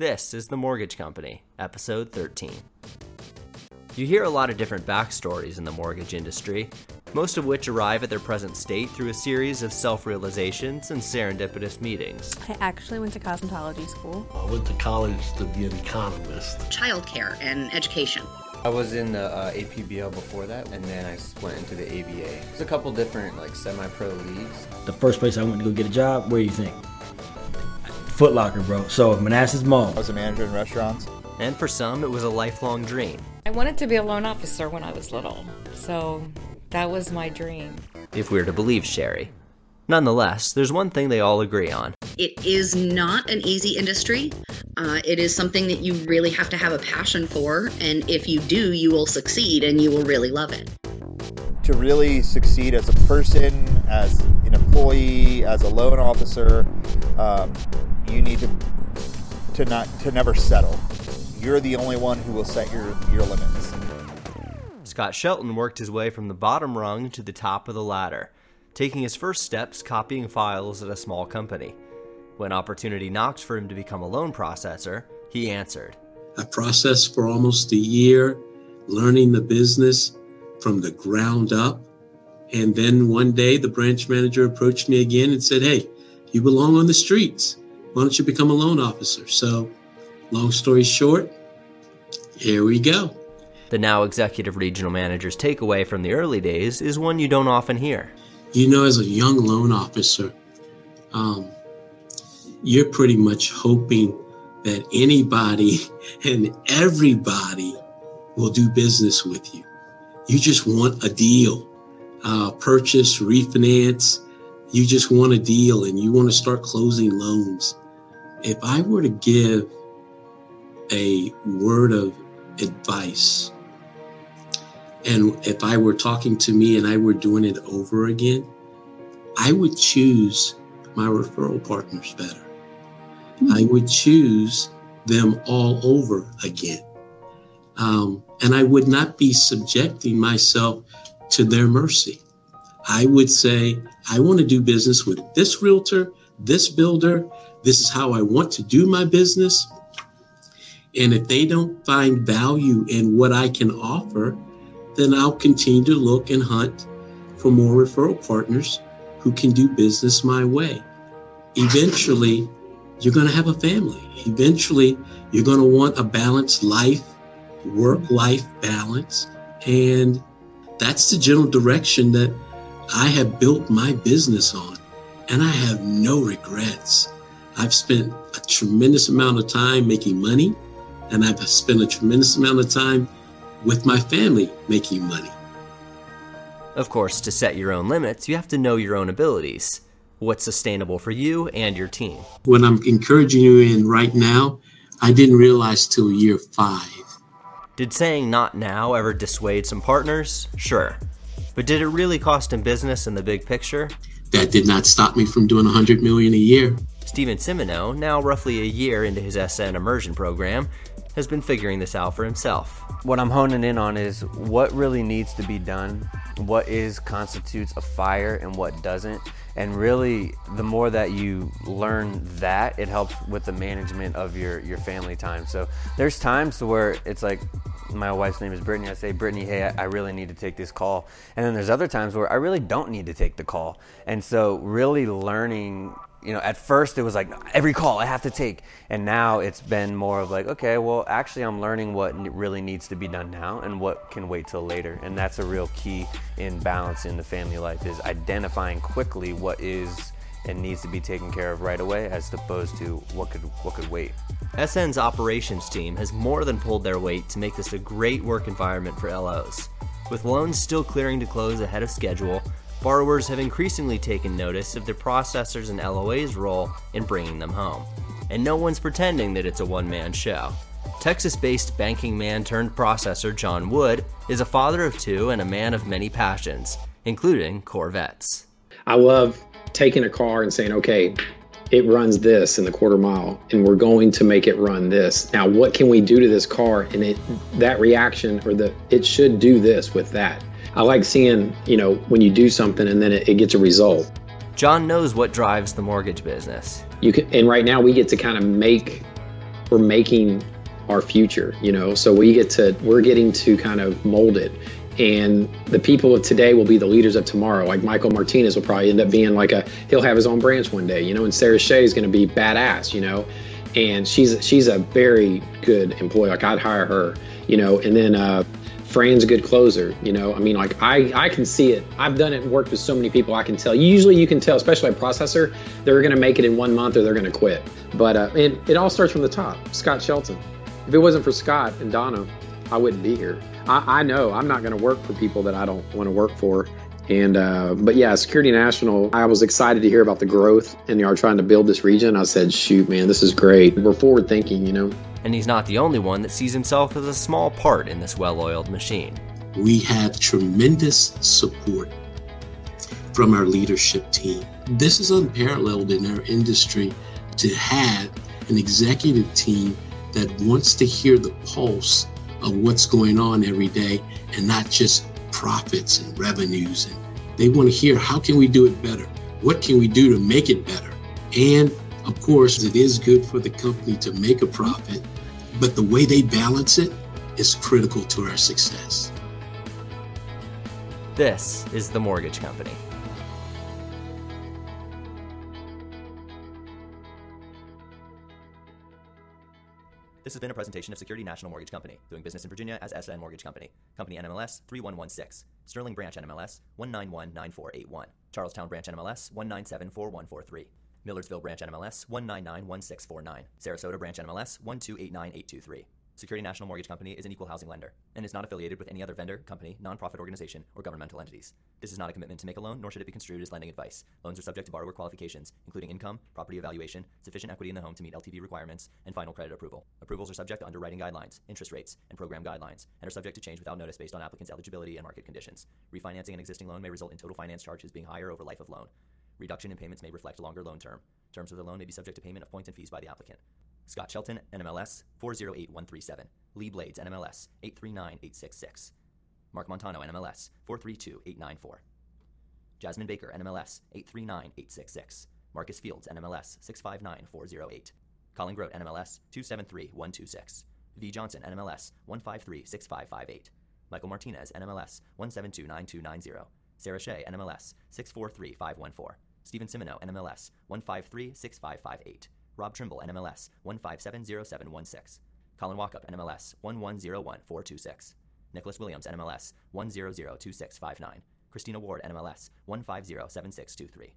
This is The Mortgage Company, episode 13. You hear a lot of different backstories in the mortgage industry, most of which arrive at their present state through a series of self realizations and serendipitous meetings. I actually went to cosmetology school. I went to college to be an economist. Childcare and education. I was in the uh, APBL before that, and then I went into the ABA. There's a couple different like semi-pro leagues. The first place I went to go get a job, where do you think? Foot Locker, bro. So Manassas Mall. I was a manager in restaurants. And for some, it was a lifelong dream. I wanted to be a loan officer when I was little, so that was my dream. If we're to believe Sherry. Nonetheless, there's one thing they all agree on. It is not an easy industry. Uh, it is something that you really have to have a passion for, and if you do, you will succeed and you will really love it. To really succeed as a person, as an employee, as a loan officer, um, you need to to not to never settle. You're the only one who will set your your limits. Scott Shelton worked his way from the bottom rung to the top of the ladder, taking his first steps copying files at a small company. When opportunity knocked for him to become a loan processor, he answered. I processed for almost a year, learning the business from the ground up. And then one day the branch manager approached me again and said, Hey, you belong on the streets. Why don't you become a loan officer? So, long story short, here we go. The now executive regional manager's takeaway from the early days is one you don't often hear. You know, as a young loan officer, um, you're pretty much hoping that anybody and everybody will do business with you. You just want a deal, uh, purchase, refinance. You just want a deal and you want to start closing loans. If I were to give a word of advice, and if I were talking to me and I were doing it over again, I would choose my referral partners better. Mm-hmm. I would choose them all over again. Um, and I would not be subjecting myself to their mercy. I would say, I want to do business with this realtor, this builder. This is how I want to do my business. And if they don't find value in what I can offer, then I'll continue to look and hunt for more referral partners who can do business my way. Eventually, you're going to have a family. Eventually, you're going to want a balanced life, work life balance. And that's the general direction that I have built my business on. And I have no regrets. I've spent a tremendous amount of time making money, and I've spent a tremendous amount of time with my family making money. Of course, to set your own limits, you have to know your own abilities, what's sustainable for you and your team. What I'm encouraging you in right now, I didn't realize till year five. Did saying not now ever dissuade some partners? Sure. But did it really cost him business in the big picture? That did not stop me from doing 100 million a year. Stephen Simino, now roughly a year into his SN immersion program, has been figuring this out for himself. What I'm honing in on is what really needs to be done, what is constitutes a fire and what doesn't. And really, the more that you learn that, it helps with the management of your, your family time. So there's times where it's like, my wife's name is Brittany. I say, Brittany, hey, I really need to take this call. And then there's other times where I really don't need to take the call. And so, really learning you know, at first it was like every call I have to take, and now it's been more of like, okay, well, actually, I'm learning what really needs to be done now and what can wait till later, and that's a real key in balancing the family life is identifying quickly what is and needs to be taken care of right away, as opposed to what could what could wait. SN's operations team has more than pulled their weight to make this a great work environment for LOs. With loans still clearing to close ahead of schedule, borrowers have increasingly taken notice of the processors and LOA's role in bringing them home. And no one's pretending that it's a one man show. Texas based banking man turned processor John Wood is a father of two and a man of many passions, including Corvettes. I love taking a car and saying, okay, it runs this in the quarter mile and we're going to make it run this now what can we do to this car and it that reaction or the it should do this with that I like seeing, you know, when you do something and then it, it gets a result. John knows what drives the mortgage business. You can, and right now we get to kind of make we're making our future, you know. So we get to we're getting to kind of mold it. And the people of today will be the leaders of tomorrow. Like Michael Martinez will probably end up being like a he'll have his own branch one day, you know, and Sarah Shea is gonna be badass, you know. And she's she's a very good employee. Like I'd hire her, you know, and then uh Fran's a good closer, you know. I mean, like I, I can see it. I've done it and worked with so many people. I can tell. Usually, you can tell, especially a processor, they're going to make it in one month or they're going to quit. But uh, it, it all starts from the top. Scott Shelton. If it wasn't for Scott and Donna, I wouldn't be here. I, I know I'm not going to work for people that I don't want to work for. And uh, but yeah, Security National. I was excited to hear about the growth and they are trying to build this region. I said, shoot, man, this is great. We're forward thinking, you know. And he's not the only one that sees himself as a small part in this well oiled machine. We have tremendous support from our leadership team. This is unparalleled in our industry to have an executive team that wants to hear the pulse of what's going on every day and not just profits and revenues. And they want to hear how can we do it better? What can we do to make it better? And of course it is good for the company to make a profit but the way they balance it is critical to our success. This is the mortgage company. This has been a presentation of Security National Mortgage Company, doing business in Virginia as SN Mortgage Company. Company NMLS 3116. Sterling Branch NMLS 1919481. Charlestown Branch NMLS 1974143. Millersville Branch NMLS 1991649. Sarasota Branch NMLS 1289823. Security National Mortgage Company is an equal housing lender and is not affiliated with any other vendor, company, nonprofit organization, or governmental entities. This is not a commitment to make a loan, nor should it be construed as lending advice. Loans are subject to borrower qualifications, including income, property evaluation, sufficient equity in the home to meet LTV requirements, and final credit approval. Approvals are subject to underwriting guidelines, interest rates, and program guidelines, and are subject to change without notice based on applicant's eligibility and market conditions. Refinancing an existing loan may result in total finance charges being higher over life of loan. Reduction in payments may reflect longer loan term. Terms of the loan may be subject to payment of points and fees by the applicant. Scott Shelton, NMLS 408137. Lee Blades, NMLS 839866. Mark Montano, NMLS 432894. Jasmine Baker, NMLS 839866. Marcus Fields, NMLS 659408. Colin Grote, NMLS 273126. V. Johnson, NMLS 1536558. Michael Martinez, NMLS 1729290. Sarah Shea, NMLS 643514. Stephen Simino, NMLS 1536558. Rob Trimble, NMLS 1570716. Colin Walkup, NMLS 1101426. Nicholas Williams, NMLS 1002659. Christina Ward, NMLS 1507623.